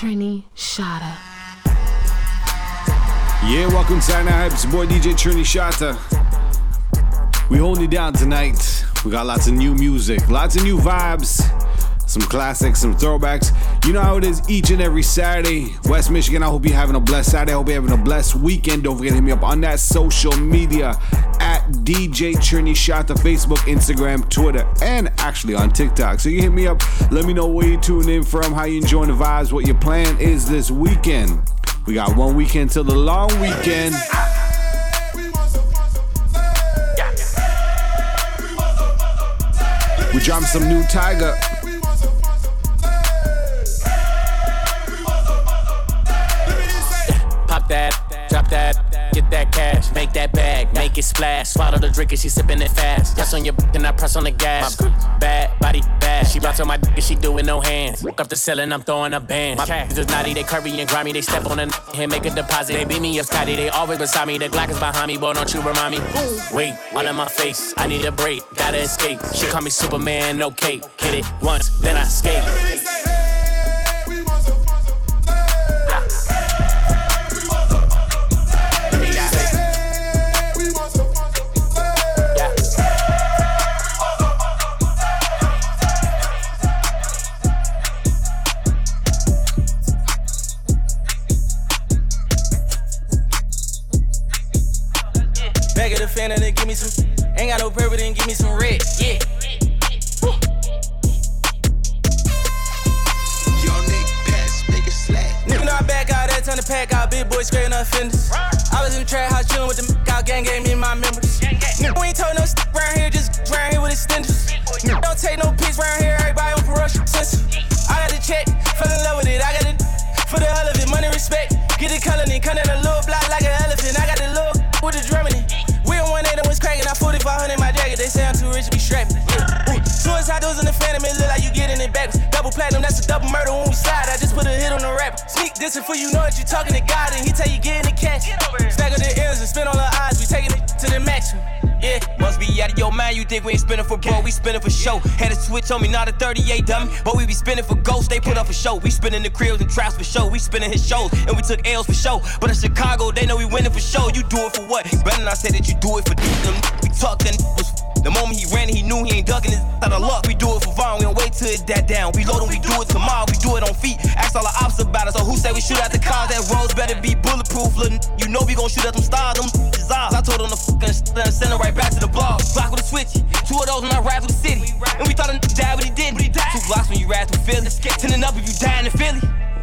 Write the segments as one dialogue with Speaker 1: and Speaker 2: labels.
Speaker 1: Trini Shada.
Speaker 2: Yeah, welcome to Night Hypes, boy DJ Trini Shata. We holding it down tonight. We got lots of new music, lots of new vibes, some classics, some throwbacks. You know how it is each and every Saturday. West Michigan, I hope you're having a blessed Saturday. I hope you're having a blessed weekend. Don't forget to hit me up on that social media at DJ Trini Shata, Facebook, Instagram, Twitter, and actually on TikTok. So you hit me up, let me know where you're tuning in from, how you enjoying the vibes, what your plan is this weekend. We got one weekend till the long weekend. We dropped some new Tyga.
Speaker 3: Get that cash, make that bag, make it splash. Swallow the drink and she sipping it fast. Yes on your b- and I press on the gas. Bad body bad. She bounce on my dick and she do it no hands. Walk up the ceiling, I'm throwing a band. My cash is naughty, they curvy and grimy. They step on the and make a deposit. They beat me up Scotty, they always beside me. The Glock is behind me, boy, don't you remind me? Wait, all in my face, I need a break, gotta escape. She call me Superman, no cape. Hit it once, then I skate.
Speaker 4: The fan and then give me some. Ain't got no purple, then give me some red. Yeah.
Speaker 5: Young nigga pass, make it slack.
Speaker 4: Nigga know I back out that turn the pack out, big boy scraping up fenders. I was in the trap house chillin' with the m- out gang gave me my members. Nigga, we ain't told no st- round here, just round here with extenders. Nigga, don't take no pics round here, everybody on Russian sense. I got the check, fell in love with it. I got it for the hell of it, money respect. Get the color and come in a little block like an elephant. I got the look with the drum Doors in the phantom, it look like you getting it backwards. Double platinum, that's a double murder when we slide. I just put a hit on the rapper. Sneak this for you know that you talking to God and he tell you get in the cash. Up the M's and spin all the eyes. We taking it to the maximum. Yeah.
Speaker 6: Must be out of your mind, you think we ain't spinning for bro, we spinning for show. Had a switch on me, not a 38 dummy, but we be spinning for ghosts, they put up a show. We spinning the cribs and traps for show, we spinning his shows, and we took L's for show. But in Chicago, they know we winning for show. You do it for what? Better not say that you do it for them. We talk, then was the moment he ran, he knew he ain't ducking his out of luck. We do it for Vaughn, we don't wait till it that down. We we do it tomorrow, we do it on feet. Ask all the ops about it, so who say we shoot at the cars? That roads better be bulletproof, n- You know we gon' shoot at them stars, them is ours. I told them to fucking send it right back to the blog. Block with a switch, two of those when I ride through the city. And we thought a nigga died, but he didn't. Two blocks when you ride through Philly. Tending up if you die in Philly.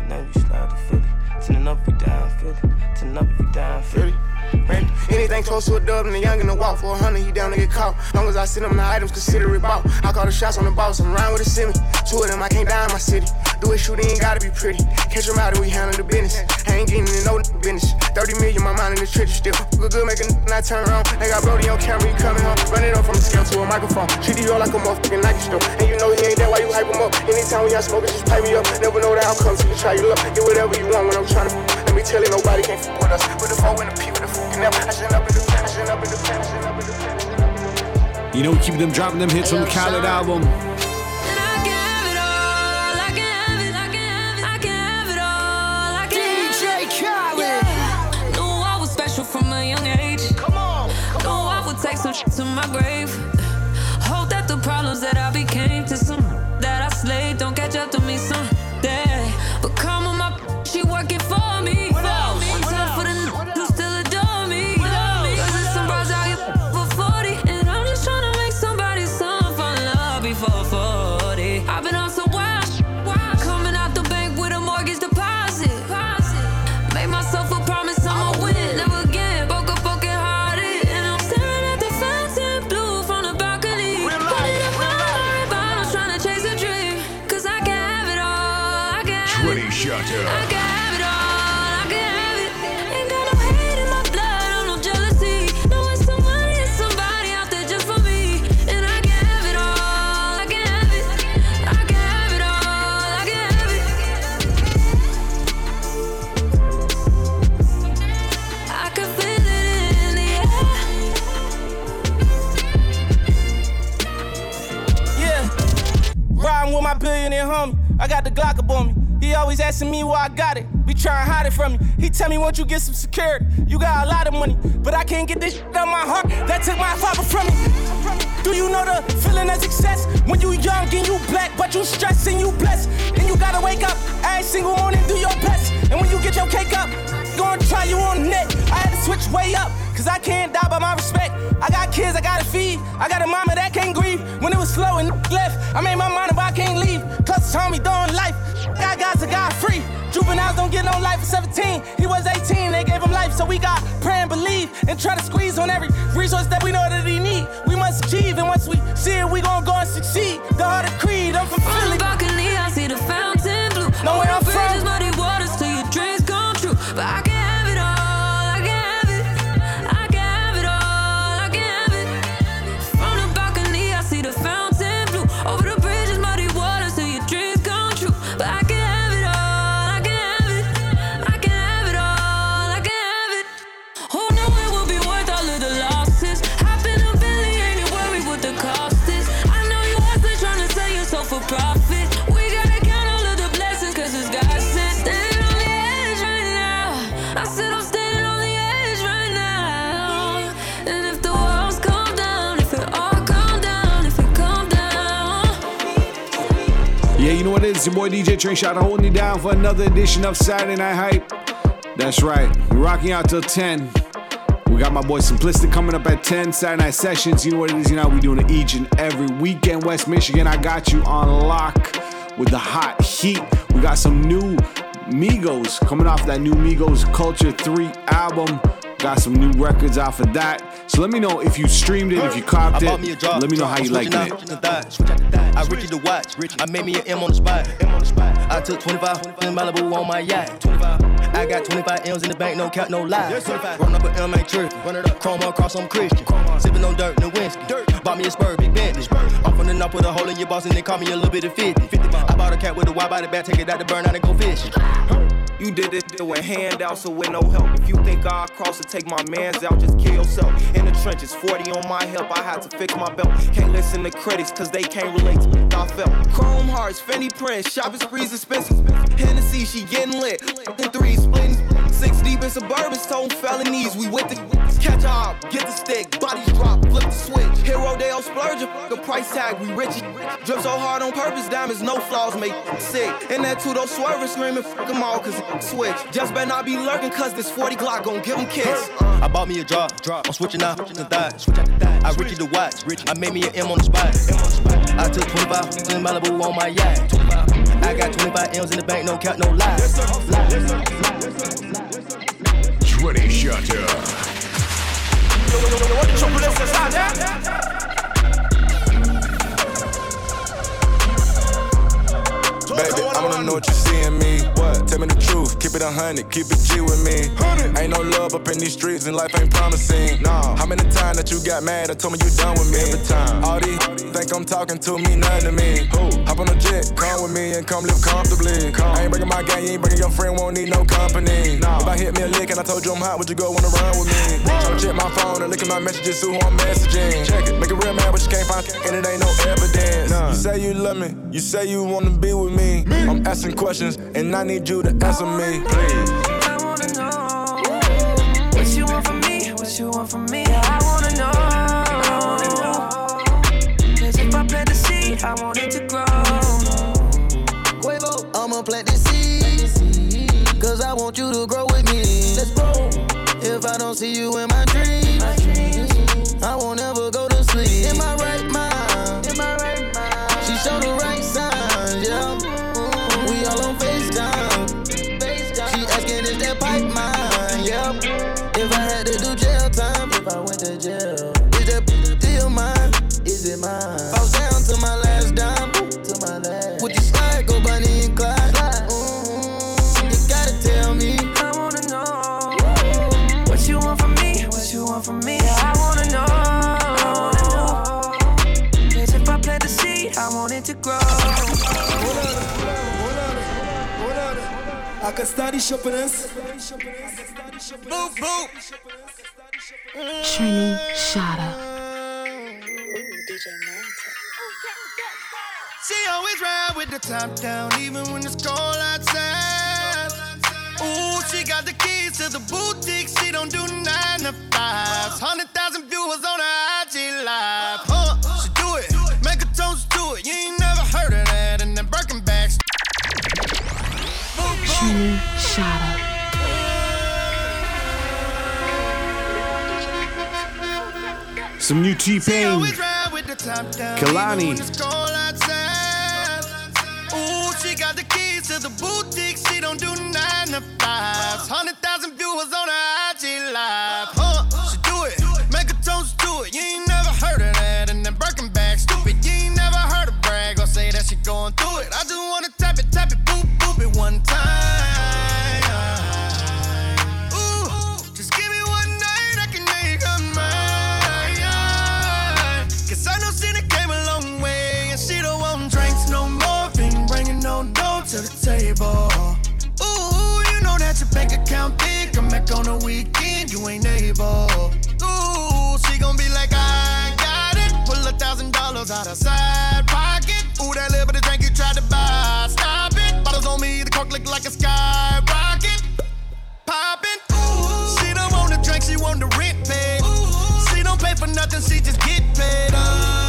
Speaker 4: Now you slide to Philly. Tending up if you down Philly. Tending up if you down Philly.
Speaker 7: Anything close to a dub and the young in the walk for a hundred, he down to get caught. Long as I send him the items, consider it bought. I call the shots on the boss, I'm round with a semi. Two of them, I can't die in my city. Do it, shoot, ain't gotta be pretty. Catch him out and we handle the business. I ain't getting in no business. 30 million, my mind in the trenches still. Good, good, make a not turn around. They got Brody on camera, he coming home. Run it up from the scale to a microphone. Treat you all like a motherfucking Nike store. And you know he ain't there while you hype him up. Anytime we out smoking, just pipe me up. Never know the outcomes, you can try your luck. Get whatever you want when I'm trying to. Let me tell you, nobody can fuck with us. Put the four in the P with the fucking F. I send up in the pen, I send up in the pen, I send up in the pen.
Speaker 2: You know, keep them dropping them hits on the Khaled album.
Speaker 1: DJ Khaled. Knew I was special from a young age. Knew I would take some shit to my grave. Up on me.
Speaker 4: He always asking me where I got it. Be trying to hide it from me. He tell me, won't you get some security? You got a lot of money, but I can't get this shit out my heart. That took my father from me. Do you know the feeling of success? When you young and you black, but you stressed and you blessed. And you gotta wake up every single morning, do your best. And when you get your cake up, gonna try you on net. I had to switch way up, cause I can't die by my respect. I got kids I gotta feed. I got a mama that can't grieve. When it was slow and left, I made my mind up, I can't leave. Cause told me doing life. That got free. Juveniles don't get no life at 17. He was 18, they gave him life, so we got pray and believe and try to squeeze on every resource that we know that he need. We must achieve, and once we see it, we gon' go and succeed. The heart of creed, I'm from Philly.
Speaker 8: Is?
Speaker 2: Your boy DJ Train Shot holding you down for another edition of Saturday Night Hype. That's right. We're rocking out till 10. We got my boy Simplistic coming up at 10. Saturday Night Sessions. You know what it is? You know we doing it each and every weekend. West Michigan, I got you on lock with the hot heat. We got some new Migos coming off that new Migos Culture 3 album. Got some new records out for that. So let me know if you streamed it, if you copped it.
Speaker 9: bought me a drop.
Speaker 2: Let me know how you
Speaker 9: Switching
Speaker 2: liking
Speaker 9: out,
Speaker 2: it.
Speaker 9: switching thighs, switch out the thighs. I Richie the watch. I made me an M on the spot. M on the spot. I took 25 in Malibu on my yacht. 25. I got 25 M's in the bank, no cap, no lie. Yes, 25. Run up a M, ain't tripping. Run it up. Chrome across, I'm Christian. Sipping on dirt, no whiskey. Dirt. Bought me a spur, big Bentley. Off on the knob, put a hole in your boss, and they call me a little bit of 50. 50 I bought a cat with a wide body back, take it out to burn out and go fishing.
Speaker 10: You did this shit with handouts so with no help. If you think I'll cross and take my mans out, just kill yourself. In the trenches, 40 on my help, I had to fix my belt. Can't listen to critics, cause they can't relate to what I felt. Chrome hearts, Fendi prints, shopping sprees expensive. Hennessy, she getting lit. In three splitting. Six deep in suburban, stone felonies. We with the catch up, get the stick, bodies drop, flip the switch. Hero Dale splurge, the price tag, we rich. Drip so hard on purpose, diamonds, no flaws, make sick. And that two those swerving, screaming, fuck them all, cause it switch. Just better not be lurking, cause this 40 Glock gon' give them kiss.
Speaker 9: I bought me a drop. drop. I'm switching out, switching thighs. Switch out the thighs. I Richie the watch. I made me an M on the spot. M on the spot. I took 25 in Malibu on my yacht. 25. I got 25 M's in the bank, no cap, no lie.
Speaker 11: Twenty shutter.
Speaker 4: What the triple S is out there?
Speaker 12: Baby, I wanna know what you see in me. What? Tell me the truth, keep it a hundred, keep it G with me. Ain't no love up in these streets and life ain't promising. No. How many times that you got mad or told me you done with me? Every time. All these think I'm talking to me, nothing to me. Who? Hop on a jet, come with me and come live comfortably. I ain't bringing my gang, you ain't bringing your friend, won't need no company. No. If I hit me a lick and I told you I'm hot, would you go wanna run with me? Tryna check my phone and look at my messages, see who I'm messaging. Check it, make it real man, but you can't find and it ain't no evidence. You say you love me, you say you wanna be with me. I'm asking questions and I need you to answer me, please.
Speaker 8: I wanna know what you want from me, what you want from me. I wanna know. I wanna know. Cause if I plant the seed, I want it to grow.
Speaker 13: Quavo, I'ma plant this seed. Cause I want you to grow with me. Let's go. If I don't see you in my to my last dime, to my last. Would you slide, go Bonnie and Clyde? Mm, you gotta tell me.
Speaker 8: I wanna know what you want from me, what you want from me. I wanna know. I wanna know. Cause if I plant the seed, I want it to grow.
Speaker 14: I can study shopping us.
Speaker 10: Move, move.
Speaker 15: Trini Shada.
Speaker 14: Always with the top down, even when it's cold outside. Ooh, she got the keys to the boutique. She don't do nine to fives. Hundred thousand viewers on her IG live. Huh? She do it, make a toast to it. You ain't never heard of that. And then Birkin bags.
Speaker 16: Trini Shadow.
Speaker 2: Some new T
Speaker 14: She to the boutique. She don't do nine to fives. Hundred thousand viewers on her the table. Ooh, you know that your bank account big. Come back on the weekend, you ain't able. Ooh, she gon' be like, I got it. Pull a thousand dollars out of side pocket. Ooh, that little bit of drink you tried to buy. Stop it. Bottles on me, the cork look like a skyrocket. Poppin'. Ooh, she don't want the drink, she want the rent paid. Ooh. She don't pay for nothing, she just get paid. Uh,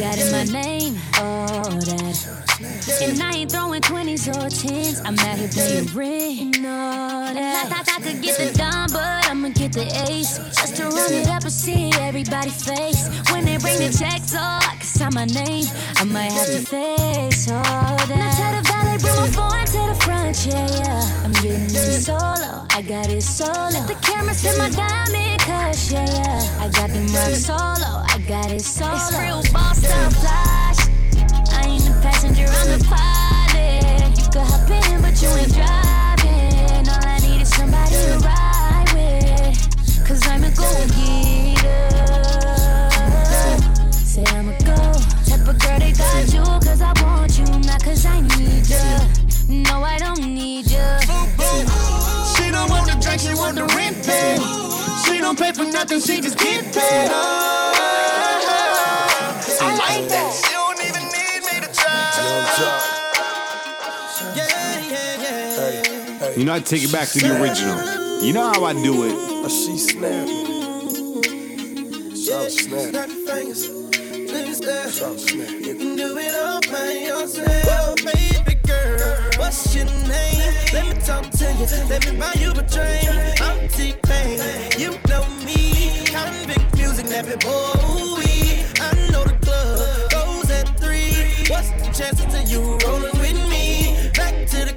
Speaker 14: got in
Speaker 16: my name, all that. And I ain't throwing 20s or 10s. I'm out here playing ring, all that. I thought I could get the dime, but I'ma get the ace. Just to run it up and see everybody face. When they bring the checks, oh, I can sign my name. I might have to face all that. Yeah, yeah. I'm getting this solo, I got it solo. Let the camera see my diamond cush, yeah, yeah. I got the rock solo, I got it solo. It's real boss style flash. I ain't the passenger, I'm the pilot. You could hop in, but you ain't driving. Don't
Speaker 14: pay for nothing, she just get paid. Oh, I like that. She don't even need me to try. Yeah, yeah, yeah.
Speaker 2: You know, I take it back to the original. You know how I do it.
Speaker 17: She snapped. So snapped.
Speaker 14: Snap your fingers, please step.
Speaker 17: So snapped.
Speaker 14: You can do it all by yourself, baby girl. What's your name? Let me talk to you. Let me buy you a drink. I'm T-Pain. You know me. Konvict Muzik, nappy boy. I know the club goes at three. What's the chances of you rolling with me? Back to the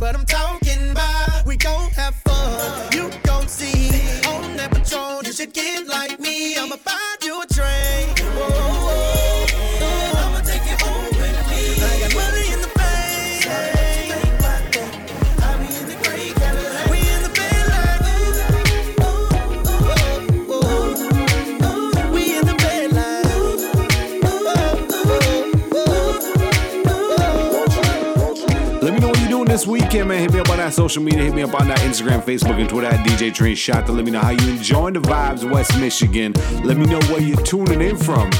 Speaker 14: what I'm talking
Speaker 2: social media. Hit me up on that Instagram, Facebook, and Twitter at DJ Train Shot to let me know how you enjoying the vibes, West Michigan. Let me know where you're tuning in from.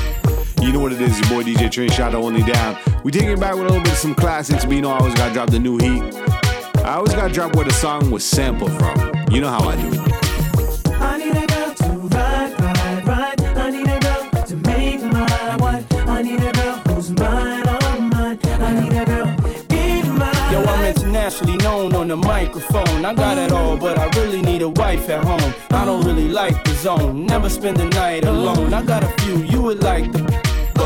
Speaker 2: You know what it is, your boy DJ Train Shot only down. We taking it back with a little bit of some classics, but you know I always gotta drop the new heat. I always gotta drop where the song was sampled from. You know how I do.
Speaker 17: The microphone. I got it all, but I really need a wife at home. I don't really like the zone, never spend the night alone. I got a few you would like the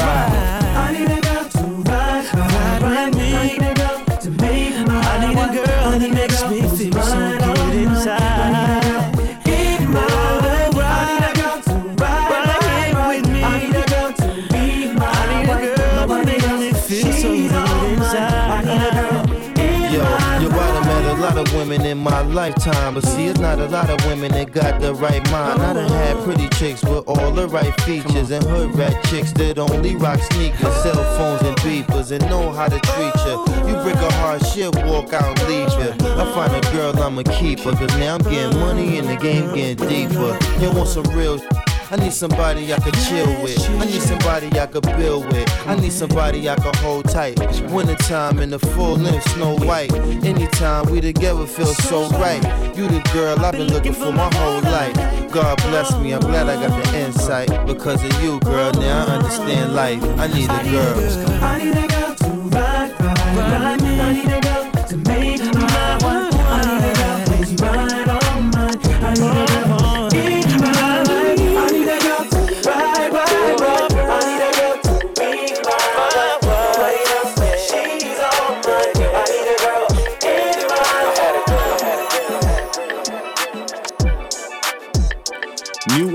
Speaker 18: I need a girl to ride, ride, ride me. I need a girl to make my I need a girl that makes me feel
Speaker 13: women in my lifetime. But see, it's not a lot of women that got the right mind. I done had pretty chicks with all the right features. And hood rat chicks that only rock sneakers, cell phones, and beepers. And know how to treat you. You break a heart, she'll walk out leave you. I find a girl, I'ma keep her. Cause now I'm getting money and the game getting deeper. You want some real I need somebody I could chill with. I need somebody I could build with. I need somebody I could hold tight. Wintertime in the full length, Snow White. Anytime we together feel so right. You the girl I've been looking for my whole life. God bless me, I'm glad I got the insight. Because of you, girl, now I understand life. I need a girl.
Speaker 18: I need a girl to ride, ride, ride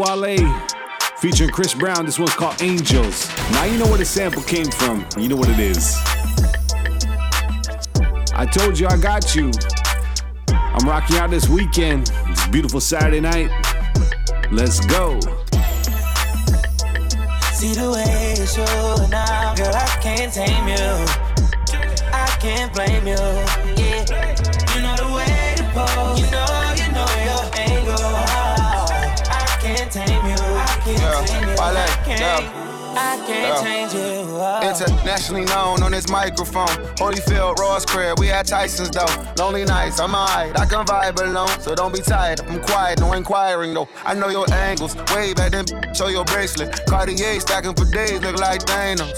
Speaker 2: Wale featuring Chris Brown. This one's called Angels. Now you know where the sample came from. You know what it is. I told you I got you. I'm rocking out this weekend. It's a beautiful Saturday night. Let's go.
Speaker 19: See the way you show now, girl, I can't tame you. I can't blame you. Yeah, you know the way to pose. You know,
Speaker 20: Wale,
Speaker 19: I can't.
Speaker 20: yeah.
Speaker 19: I can't
Speaker 20: Yeah.
Speaker 19: change you.
Speaker 20: Internationally known on this microphone. Holyfield, Ross Crab, we had Tyson's though. Lonely nights, I'm alright. I can vibe alone, so don't be tired. I'm quiet, no inquiring though. I know your angles. Way back then, show your bracelet. Cartier stacking for days, look like Thanos.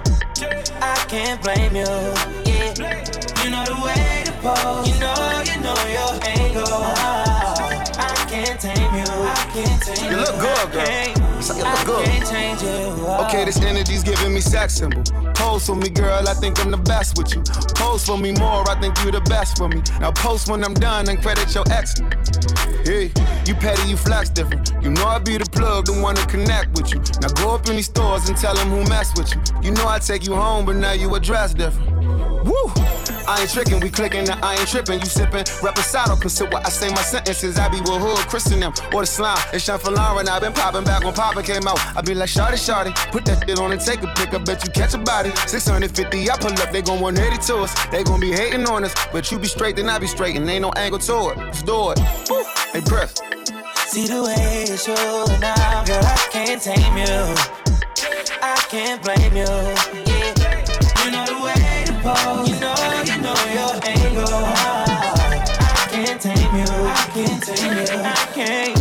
Speaker 19: I can't blame you. Yeah, you know the way to pose. You know, you know your angle. I can't tame you. I can't tame you.
Speaker 20: You look good, girl.
Speaker 19: I can't,
Speaker 20: It's like you look good.
Speaker 19: can't change you.
Speaker 20: Okay, this energy's giving me sex symbol. Pose for me, girl, I think I'm the best with you. Pose for me more, I think you're the best for me. Now post when I'm done and credit your ex. Hey, you petty, you flex different. You know I be the plug, the one to connect with you. Now go up in these stores and tell them who mess with you. You know I take you home, but now you address different. Woo! I ain't tricking, we clicking, now I ain't tripping. You sipping, reposado, consider what I say my sentences. I be with hood, Chris and them, or the slime. It's Sean Fallara, I been popping back when poppin' came out. I be like, shawty, shawty, put that shit on and take a pic. I bet you catch a body. 650, I pull up, they gon' 180 to us. They gon' be hating on us, but you be straight, then I be straight, and ain't no angle to it. Let's do it. Woo! Press.
Speaker 19: See the way you show now, girl, I can't tame you. I can't blame you. To. You know, you know your angle. I can't tame you. I can't tame you. I can't.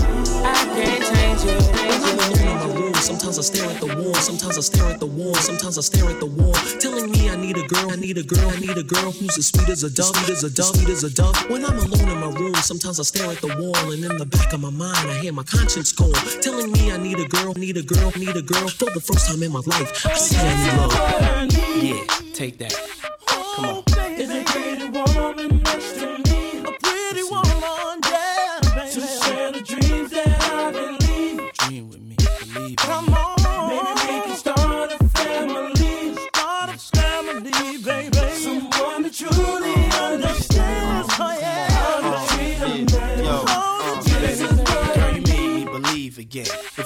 Speaker 21: Sometimes I stare at the wall, sometimes I stare at the wall, sometimes I stare at the wall. Telling me I need a girl, I need a girl, I need a girl who's as sweet as a dove, sweet as a dove, sweet as a dove. When I'm alone in my room, sometimes I stare at the wall, and in the back of my mind, I hear my conscience call. Telling me I need a girl, need a girl, need a girl. For the first time in my life, I see I need love.
Speaker 22: Yeah, take that. Come on.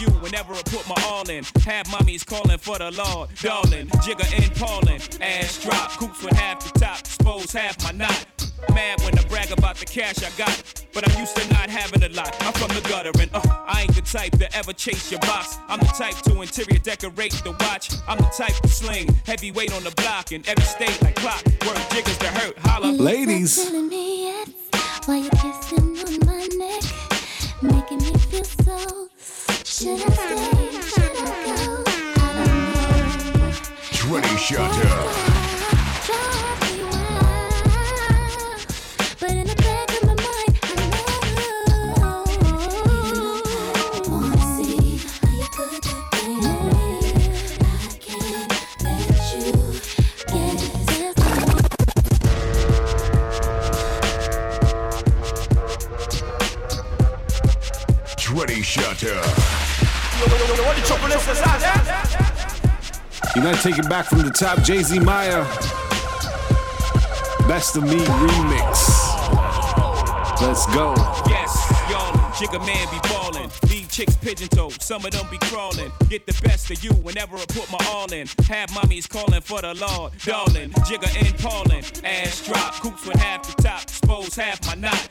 Speaker 23: You whenever I put my all in. Have mommies calling for the Lord, darling. Jigga and Paulin', ass drop, coops with half the top, expose half my knot. Mad when I brag about the cash I got, but I'm used to not having a lot. I'm from the gutter and uh, I ain't the type to ever chase your box. I'm the type to interior decorate the watch. I'm the type to sling heavyweight on the block in every state like clock. Work jiggers to hurt, holla.
Speaker 2: Ladies.
Speaker 24: Telling while you're kissing on my neck, making me feel so. Should I stay? Should I go? I don't know.
Speaker 25: Twenty Shutter.
Speaker 2: Take it back from the top. Jay Z Mya. Best of Me remix. Let's go.
Speaker 23: Yes, y'all, Jigga man be ballin'. Leave chicks pigeon toed, some of them be crawling. Get the best of you whenever I put my all in. Have mommies calling for the Lord, darling. Jigga and Paulin', ass drop, coops with half the top, expose half my knot.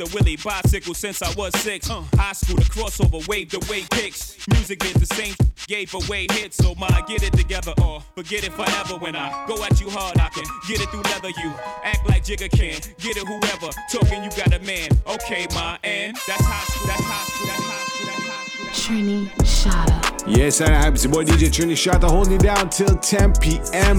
Speaker 24: On the
Speaker 23: block. Willie bicycle since I was six. Uh, high school, the crossover, waved away pics. Music is the same, gave away hits. So my get it together or forget it forever. When I go at you hard, I can get it through leather. You act like Jigga can, get it whoever. Talking, you got a man. Okay, my and that's high school. That's high school. That's high school. That's high school.
Speaker 15: Trini Shada.
Speaker 2: Yes, and I it's your boy DJ Trini Shot to hold you down till 10 p.m.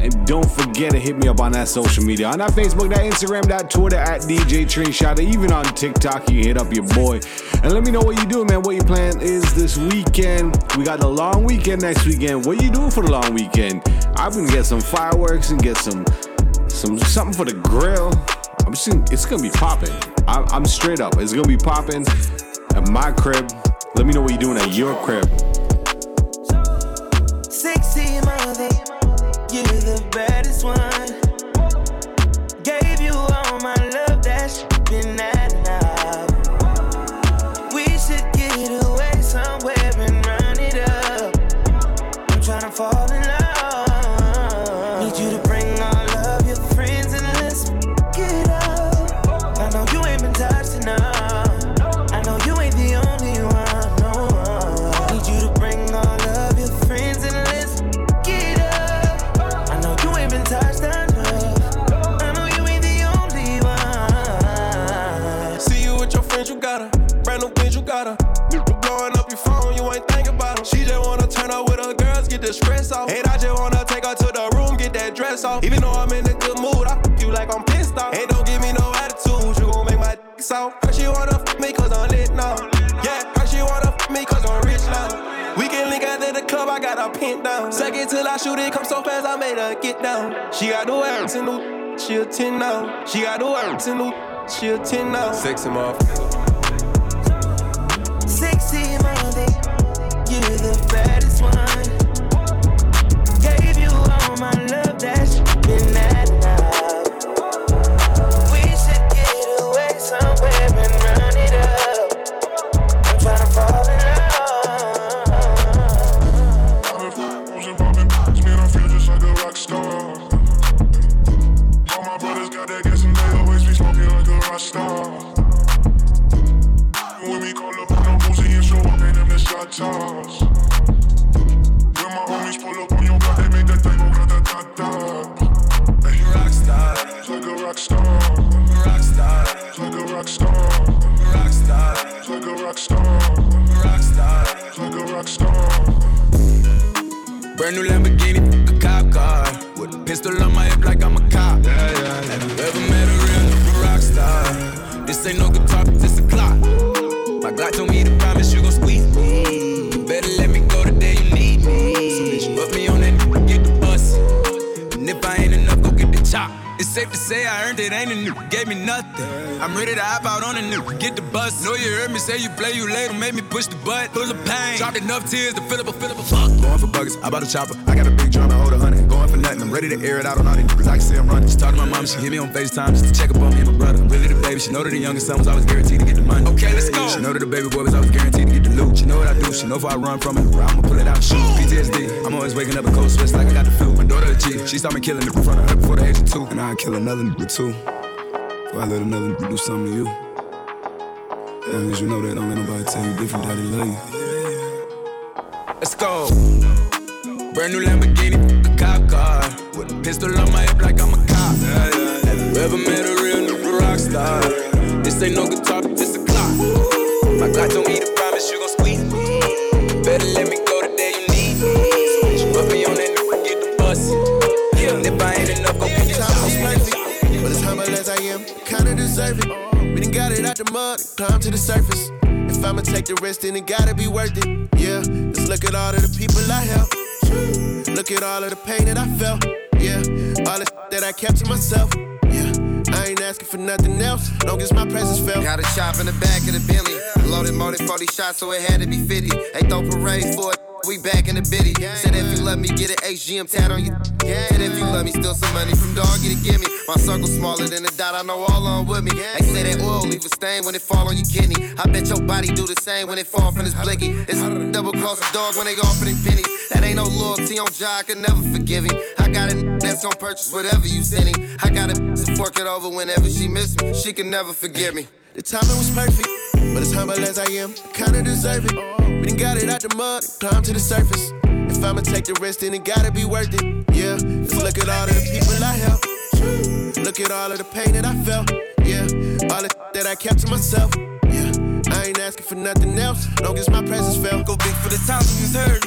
Speaker 2: And don't forget to hit me up on that social media. On that Facebook, that Instagram, that Twitter at DJ Trini Shot. Even on TikTok, you hit up your boy. And let me know what you doing, man. What your plan is this weekend. We got the long weekend next weekend. What you doing for the long weekend? I'm gonna get some fireworks and get some some something for the grill. I'm just, it's gonna be popping. I'm, I'm straight up. It's gonna be popping at my crib. Let me know what you're doing at your crib.
Speaker 19: You're the baddest one.
Speaker 26: Pinned down. Second till I shoot it, come so fast, I made her get down. She got the words in the she a 10 now. She got the words in the she a 10 now. Sexy motherfucker.
Speaker 19: Sexy mother, I'm
Speaker 27: ready to hop out on a new, get the bus. Know you heard me say you play, you later, made me push the butt. Full of pain, dropped enough tears to fill up a, fill up a fuck. Going for buggers, I bought a chopper. I got a big drum and hold a hundred. Going for nothing, I'm ready to air it out on all these niggas. I can say I'm running. Just talk to my mom, she hit me on FaceTime just to check up on me and my brother. I'm really the baby, she know that the youngest son was always guaranteed to get the money. Okay, let's go. She know that the baby boy was always guaranteed to get the loot. She know what I do, she know if I run from it, I'ma pull it out and shoot. PTSD, I'm always waking up a cold sweats like I got the flu. My daughter a G, she saw me killing it in front of her before the age of two. And I'd kill another nigga too. I let another do something to you. Long as you know that, don't let nobody tell you different, daddy love you. Let's go. Brand new Lamborghini, a cop car. With a pistol on my hip like I'm a cop. Have you ever met a real nigga rock star? This ain't no guitar, this a clock. My Glock told me a promise you gon' squeeze. Better let me
Speaker 19: to the surface. If I'ma take the risk, then it gotta be worth it. Yeah, just look at all of the people I helped. Look at all of the pain that I felt. Yeah, all the that I kept to myself. Yeah, I ain't asking for nothing else, long as my presence felt.
Speaker 20: Got a shop in the back of the Bentley. Loaded than 40 shots, so it had to be 50. Ain't throw parade for it. We back in the biddy. Said if you love me, get an HGM tat on you. Said if you love me, steal some money from dog, get it, give me. My circle smaller than a dot, I know all on with me. They say that oil leave a stain when it fall on your kidney. I bet your body do the same when it fall from this blicky. It's double cross a dog when they offering pennies. That ain't no loyalty on job, I can never forgive him. I got a that's gonna purchase whatever you send him. I got a to fork it over whenever she miss me. She can never forgive me.
Speaker 19: The timing was perfect, but as humble as I am, kinda deserve it. We done got it out the mud, climb to the surface. If I'ma take the risk, then it gotta be worth it. Yeah, just look at all of the people I helped. Look at all of the pain that I felt. Yeah, all the that I kept to myself. Yeah, I ain't asking for nothing else, long as my presence felt.
Speaker 28: Go big for the times we was hurt.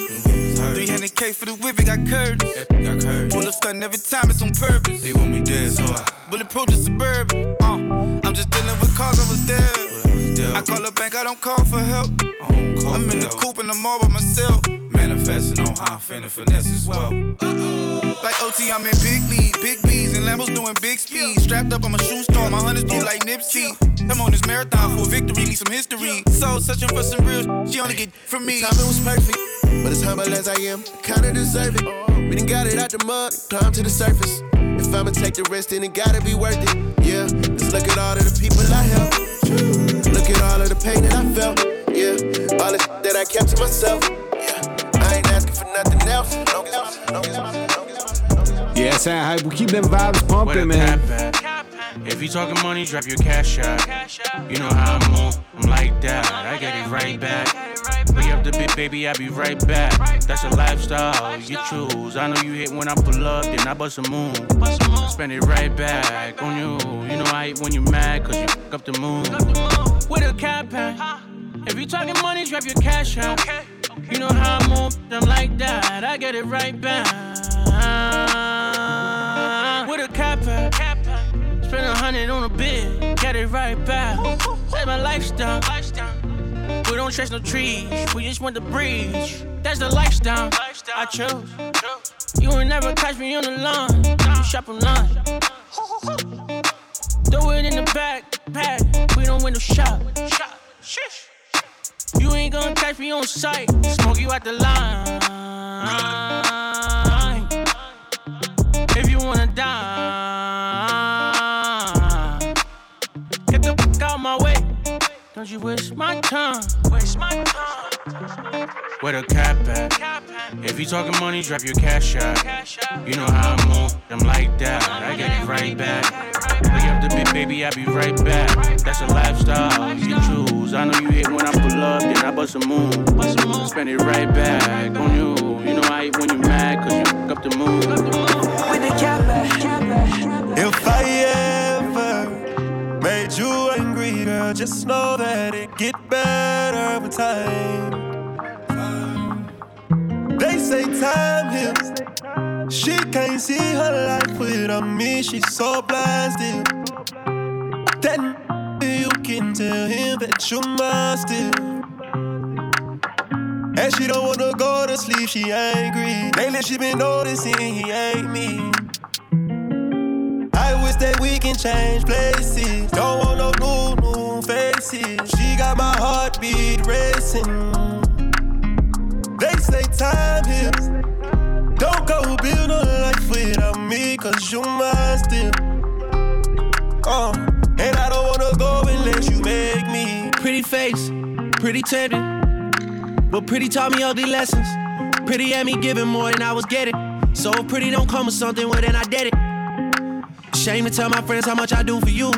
Speaker 28: 300k for the whip, it got curved. Pull up stunting every time it's on purpose. They want me dead, so I bulletproof the suburban. Uh, I'm just dealing with cause I was I call a bank, I don't call for help. I'm in the coop and I'm all by myself.
Speaker 29: Manifesting on how I'm finna finesse as well. Like OT, I'm in big league, big B's, and Lambos doing big speed. Strapped up, I'm a shoe store, my hunters do like Nipsey. I'm on this marathon for victory, need some history. So searching for some real, she only get from me.
Speaker 30: Timing was perfect, but as humble as I am, kinda deserve it. We done got it out the mud, climb to the surface. If I'ma take the risk, then it gotta be worth it. Yeah, let's look at all of the people I helped. Look all of the pain that I felt. Yeah, all the shit that I kept to myself. Yeah, I ain't asking for nothing else. Long as, long as, long as,
Speaker 2: Yeah, Sound Hype. We keep them vibes pumping, man.
Speaker 31: If you talking money, drop your cash out. You know how I move, I'm like that. I get it right back. Way up the bit, baby, I be right back. That's a lifestyle you choose. I know you hit when I pull up, then I bust a move. Spend it right back on you. You know I hate when you mad, cause you fuck up the mood. With a cap at. If you talking money, drop your cash out. You know how I move, I'm like that. I get it right back. With a cap at. Spend a hundred on a bid, get it right back. That's my lifestyle. We don't chase no trees, we just want the breeze. That's the lifestyle I chose. You will never catch me on the line. You shop online. Throw it in the back, pack. Shop. You ain't gonna catch me on sight. Smoke you out the line. If you wanna die, Don't you waste my time. Waste my time. Where the cap at? If you talking money, drop your cash out. You know how I move, I'm like that. I get it right back. Way up the bit, baby, I be right back. That's a lifestyle you choose. I know you hit when I pull up, then I bust a move. Spend it right back on you. You know I hate when you mad, cause you fuck up the mood.
Speaker 8: With the cap
Speaker 32: If I ever made you girl, just know that it get better with time. They say time heals. She can't see her life without me. She's so blasted. Then you can tell him that you're mine still. And she don't wanna go to sleep, she angry. Lately she been noticing he ain't me. I wish that we can change places. Don't racing. They say time heals. Don't go build a life without me, cause you mine still. Uh, and I don't wanna go unless you make me.
Speaker 4: Pretty face, pretty tender. But pretty taught me ugly lessons. Pretty had me giving more than I was getting. So pretty don't come with something, well then I did it. Shame to tell my friends how much I do for you.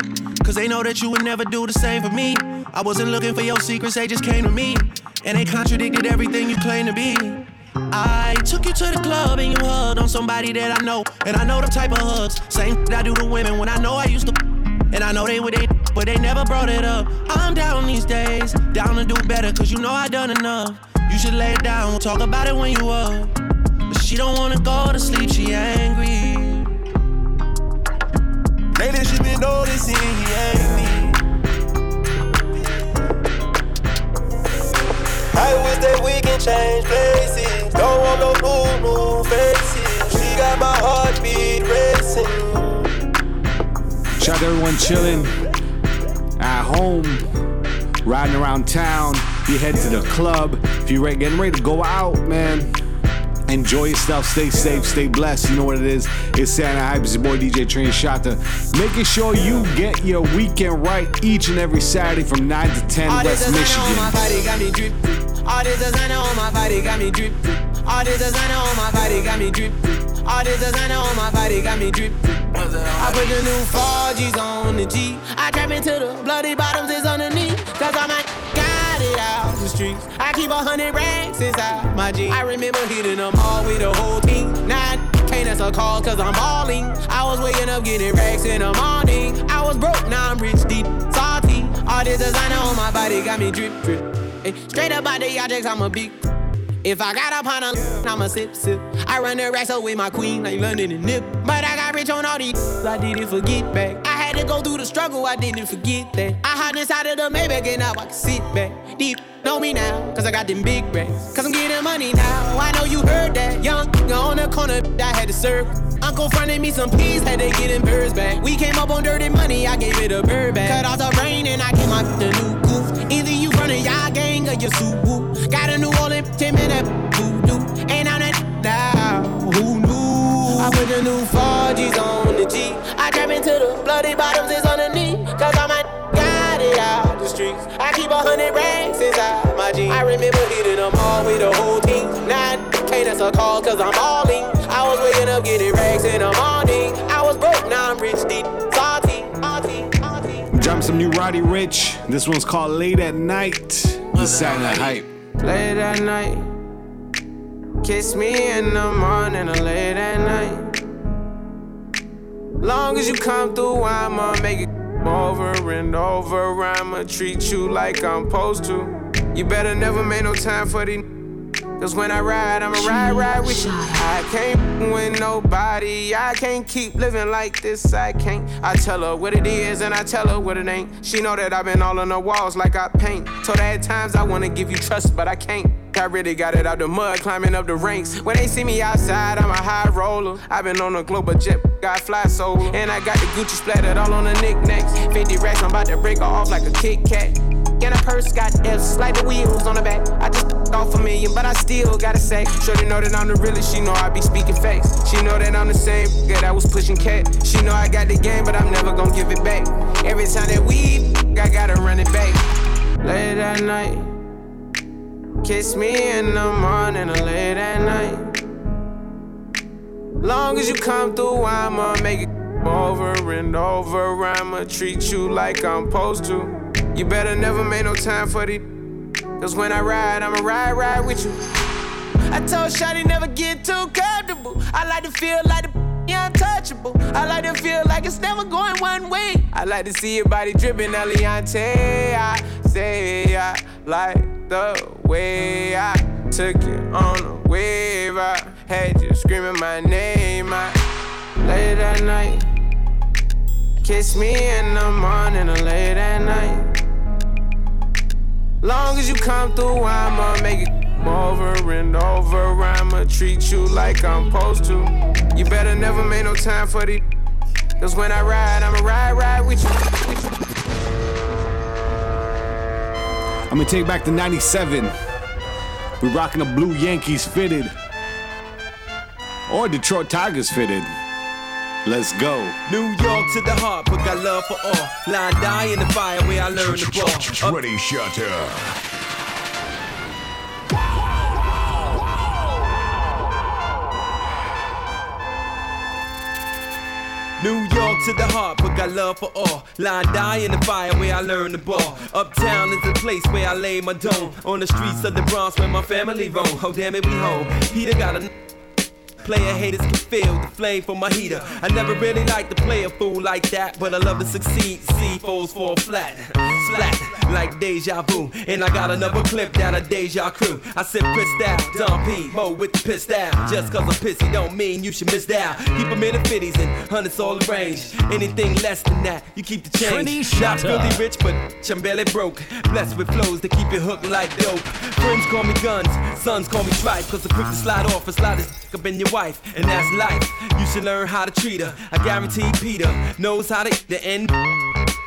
Speaker 4: Cause they know that you would never do the same for me. I wasn't looking for your secrets, they just came to me. And they contradicted everything you claim to be. I took you to the club and you hugged on somebody that I know. And I know the type of hugs. Same that I do to women when I know I used to. And I know they were they, but they never brought it up. I'm down these days, down to do better, cause you know I done enough. You should lay it down, we'll talk about it when you up. But she don't wanna go to sleep, she angry.
Speaker 32: Lately she been noticing he ain't me. I wish that we can change places. Don't want no new, new faces. She got my heartbeat racing.
Speaker 2: Shout out to everyone chilling at home, riding around town. You head to the club, if you're getting ready to go out, man. Enjoy yourself, stay safe, stay blessed. You know what it is. It's Santa Hype, it's your boy DJ Trini Shata. Making sure you get your weekend right each and every Saturday from 9 to 10
Speaker 33: All this
Speaker 2: West
Speaker 33: designer on my
Speaker 2: Michigan.
Speaker 33: body got me drip. All this designer on my body got me drip drip. All this designer on my body got me drip drip. All this designer on my body got me drip drip. I put the new 4Gs on the G. I trap into the bloody bottoms is underneath. Cause I'm streets. I keep a hundred racks inside my jeans. I remember hitting them all with a whole team. I can't answer calls cause I'm balling. I was waking up getting racks in the morning. I was broke, now I'm rich, deep, salty. All this designer on my body got me drip, drip. Straight up out the objects, I'm a big. If I got up on a, I'ma sip, sip. I run the racks up with my queen like London and Nip. But I got rich on all these, I did it for get back. I had to go through the struggle, I didn't forget that. I hide inside of the Maybach and now I can sit back. Deep, know me now, cause I got them big racks. Cause I'm getting money now. I know you heard that. Young on the corner, I had to serve. Uncle fronted me some peas, had to get them birds back. We came up on dirty money, I gave it a bird back. Cut off the rain and I came out the new goof. Either you running y'all gang or you Subaru. Got a New Orleans 10 minute I put the new 4Gs on the G. I trap into the bloody bottoms it's on the knee. Cause I'm a got it out the streets. I keep a hundred racks inside my jeans. I remember hitting them all with the whole team. Now can't answer call cause I'm all in. I was waking up getting racks in the morning. I was broke, now I'm rich, deep, salty, salty. salty.
Speaker 2: Jump some new Roddy Ricch. This one's called Late at Night. The Saturday Hype.
Speaker 33: Late at night. Kiss me in the morning or late at night. Long as you come through, I'ma make it over and over. I'ma treat you like I'm supposed to. You better never make no time for these. Cause when I ride, I'ma ride, ride with you. I can't with nobody. I can't keep living like this. I can't. I tell her what it is and I tell her what it ain't. She know that I've been all on the walls like I paint. Told her at times I wanna give you trust, but I can't. I really got it out the mud, climbing up the ranks. When they see me outside, I'm a high roller. I've been on a global jet, got fly solo. And I got the Gucci splattered all on the knickknacks. 50 racks, I'm about to break her off like a Kit Kat. And a purse got F's, like the wheels on the back. I just off a million, but I still gotta say. Shorty know that I'm the realest, she know I be speaking facts. She know that I'm the same that was pushing cat. She know I got the game, but I'm never gonna give it back. Every time that we, I gotta run it back. Late at night. Kiss me in the morning or late at night. Long as you come through, I'ma make it over and over. I'ma treat you like I'm supposed to. You better never make no time for the. Cause when I ride, I'ma ride, ride with you. I told Shotty never get too comfortable. I like to feel like the untouchable. I like to feel like it's never going one way. I like to see your body dripping, Eliante. I say I like the way I took you on a wave. I had you screaming my name. I late at night. Kiss me in the morning or late at night. Long as you come through, I'ma make it over and over. I'ma treat you like I'm supposed to. You better never make no time for the. Cause when I ride, I'ma ride, ride with you.
Speaker 2: I'm gonna take back to 97. We're rocking a blue Yankees fitted. Or Detroit Tigers fitted. Let's go.
Speaker 34: New York to the heart, but got love for all. Line die in the fire where I learned the ball. Up
Speaker 25: Ready, Shutter.
Speaker 34: New York to the heart, but got love for all. Line die in the fire where I learned the ball. Uptown is the place where I lay my dome. On the streets of the Bronx where my family roam. Oh damn it, we home. Peter got a Player haters can feel the flame from my heater. I never really like to play a fool like that, but I love to succeed. See foes fall flat, flat like deja vu. And I got another clip down a deja crew. I said pissed out, Don P, Mo with the pissed out. Just cause I'm pissy don't mean you should miss out. Keep them in the fifties and hundreds all arranged. Anything less than that, you keep the change. Not
Speaker 1: Shutter.
Speaker 34: filthy rich, but I'm barely broke. Blessed with flows that keep you hooked like dope. Friends call me guns, sons call me tripe. Cause I'm quick to slide off and slide his dick up in your wife. And that's life. You should learn how to treat her. I guarantee Peter knows how to eat the end.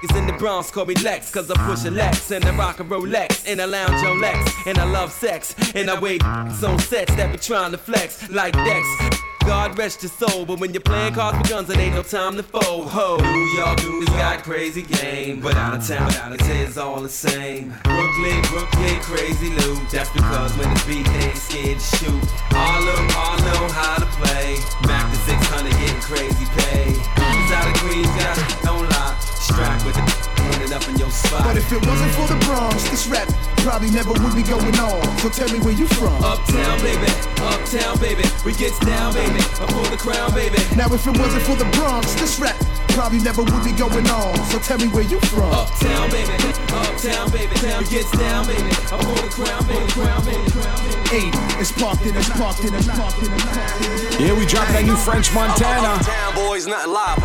Speaker 34: Is in the Bronx, call me Lex, cause I push a Lex and I rock a Rolex and I lounge on Lex and I love sex and I wait on sets that be trying to flex like Dex. God rest your soul, but when you're playing cards with guns, it ain't no time to fold. Ho, New York dudes got crazy game, but out of town, out of it's all the same. Brooklyn, Brooklyn, crazy loot. That's because when it's beat, they ain't scared to shoot. Harlem, all know how to play. Back to 600, getting crazy pay. Who's out of Queens, got don't lie. Strapped with the running up in your spot.
Speaker 35: But if it wasn't for the Bronx, this rap probably never would be going on. So tell me where you from.
Speaker 34: Uptown, baby, uptown, baby. We gets down, baby. I pull the crown, baby.
Speaker 35: Now if it wasn't for the Bronx, this rap probably never would be going on. So tell me where you from.
Speaker 34: Uptown, baby, uptown, baby. We gets down, baby. I pull the crown, baby, crown, baby, crown, baby.
Speaker 35: 80, it's parked in, it's parked in, it's parked in, it's parked in.
Speaker 2: Yeah, we dropped that new French Montana.
Speaker 36: Uptown boys, nothing live.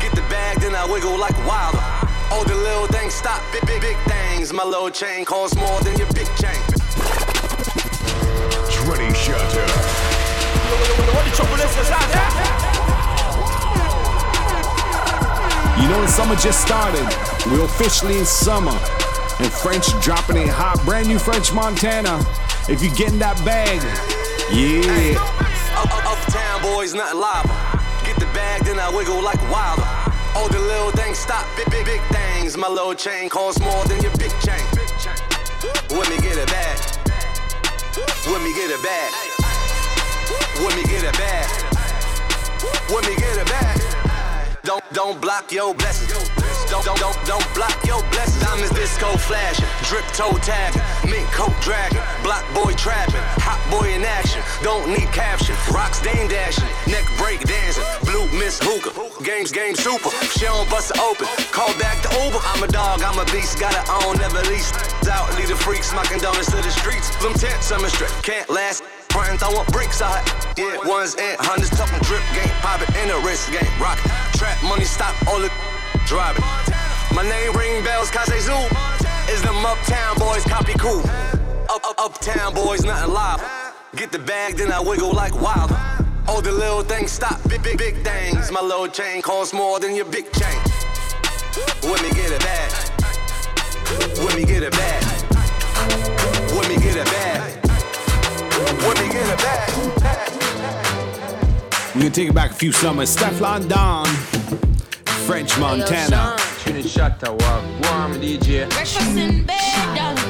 Speaker 36: Get the bag, then I wiggle like wilder. All the little things stop, big, big, big things. My little chain costs more than your big chain.
Speaker 25: Shutter.
Speaker 2: You know, the summer just started. We're officially in summer. And French dropping it hot. Brand new French Montana. If you getting that bag, yeah.
Speaker 36: Up, up, uptown boys, nothing lava. Get the bag, then I wiggle like wilder. All the little things stop, big, big, big things. My little chain costs more than your big chain. Let me get it back. Let me get it back. Let me get it back. Let me get it back. Don't don't block your blessings. Don't don't don't don't block your blessings. Diamonds disco flashing, drip toe tagging, mink coat dragging, block boy trapping, hot boy in action. Don't need caption. Rocks dame dashing, neck break dancing, blue miss hookah. Games game super. She don't bust it open. Call back the Uber. I'm a dog, I'm a beast. Gotta own, never lease. Out, lead the freaks, smocking donuts to the streets. Them tents, I'm a strip. Can't last. Frontin' throwin' bricks out. Yeah, ones and hundreds talking drip game, pop it in the wrist game, rock. Trap money, stop all the driving. My name ring bells, Kaze Zoo. Is them uptown boys, copy cool. Up, up, uptown boys, nothing live. Get the bag, then I wiggle like wild. All the little things stop, big, big, big things. My little chain costs more than your big chain. Let me get it back. Let me get it back. Let me get it back. Let me get it back.
Speaker 2: We're gonna take it back a few summers. Stefan Don, French Montana.
Speaker 27: Tune shut, warm DJ.
Speaker 1: Breakfast in bed.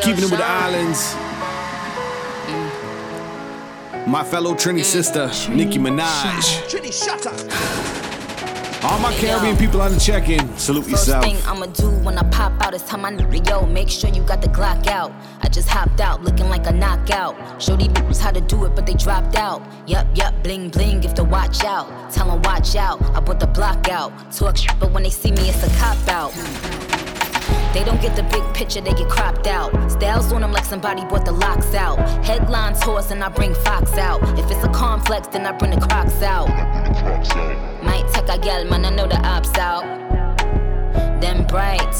Speaker 2: Keeping it with the islands. Mm. My fellow Trini mm. sister, Nicki Minaj.
Speaker 35: Trini, shut up.
Speaker 2: All my Caribbean people on the check-in, salute
Speaker 37: First
Speaker 2: yourself.
Speaker 37: thing I'ma do when I pop out is tell my nigga, yo, make sure you got the Glock out. I just hopped out looking like a knockout. Show these bitches how to do it, but they dropped out. Yup, yup, bling bling, if to watch out. Tell 'em watch out, I put the block out. Talk shit, but when they see me, it's a cop out. They don't get the big picture, they get cropped out. Styles on them like somebody bought the locks out. Headlines horse and I bring Fox out. If it's a complex, then I bring the crocs out. Might take a gal, man, I know the ops out. Them bright.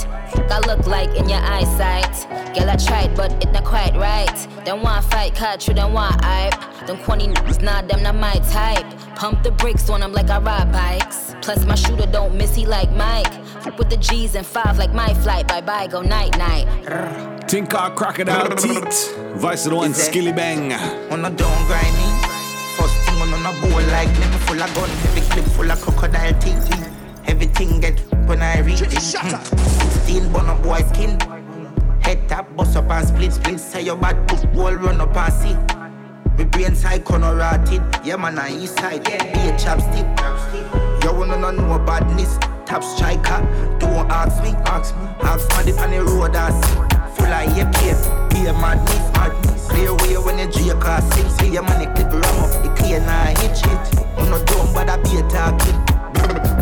Speaker 37: I look like in your eyesight? Girl, I tried, but it not quite right. Them want fight, catch you, them want hype. Them corny niggas, nah, them not my type. Pump the brakes on them like I ride bikes. Plus, my shooter don't miss, he like Mike. Fuck with the G's and five like my flight. Bye bye, go night night.
Speaker 2: Tinker Crocodile Teeth. Vice the one, Skillibeng.
Speaker 38: On a don't grind me. First thing on a bowl like me, me full of gun, heavy clip full of crocodile teeth. Everything get when I reach it. Steel bun up boy skin. Head tap, bust up and split split. Say your bad push wall run up and see. Me brain side corner rotted. Yeah man, I east side. Be a chapstick. You wanna know no badness. Top striker. Don't ask me. Ask me. Ask somebody on the road I see. Full of your case. Be a madness. Madness. Clear way when you G class six. See your money clip ram up. It clear now hit shit. I'm not dumb but I be a talking.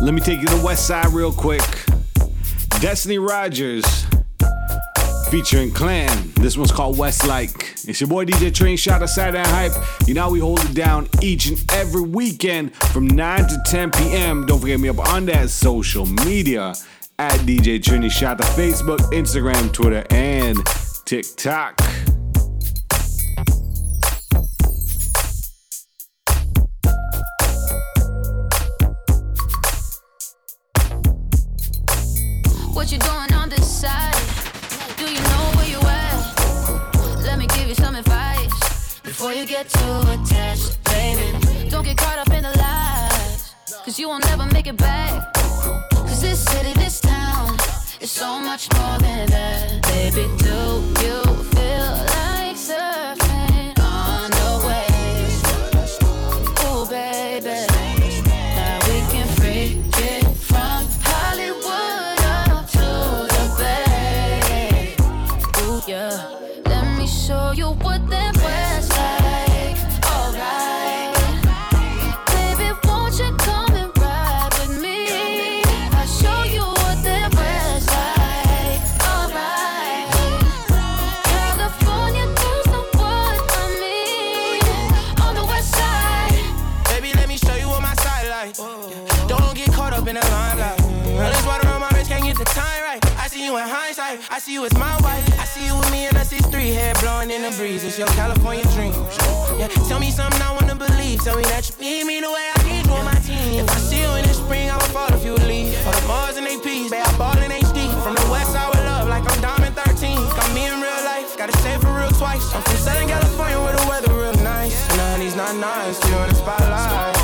Speaker 2: Let me take you to the west side real quick. Destiny Rogers featuring Clan. This one's called Westlake. It's your boy DJ Trini Shot of Saturday Night Hype. You know we hold it down each and every weekend from 9 to 10 p.m. Don't forget me up on that social media at DJ Trini Shot, the Facebook, Instagram, Twitter, and TikTok.
Speaker 1: Give you some advice before you get too attached, baby. Don't get caught up in the lies, cause you won't never make it back. Cause this city, this town is so much more than that. Baby, do you
Speaker 4: see you as my wife. I see you with me and us is three hair blowing in the breeze. It's your California dream. Yeah, tell me something I wanna believe. Tell me that you need me the way I need you on my team. If I see you in the spring, I would fall if you would leave. For the Mars and APs, babe, I ball in HD. From the west side with love, like I'm Diamond 13. Got me in real life, gotta it for real twice. I'm from Southern California where the weather real nice. And not nice, you in the spotlight.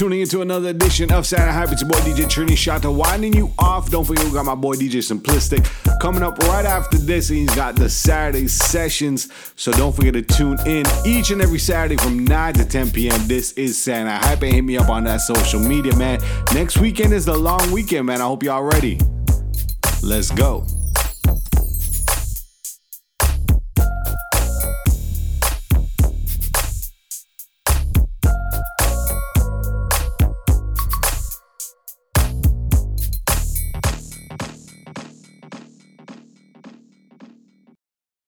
Speaker 2: Tuning into another edition of Saturday Hype. It's your boy DJ Trini Shata winding you off. Don't forget we got my boy DJ Simplistic coming up right after this, and he's got the Saturday sessions. So don't forget to tune in each and every Saturday from 9 to 10 p.m. This is Saturday Hype, and hit me up on that social media, man. Next weekend is the long weekend, man. I hope y'all ready. Let's go.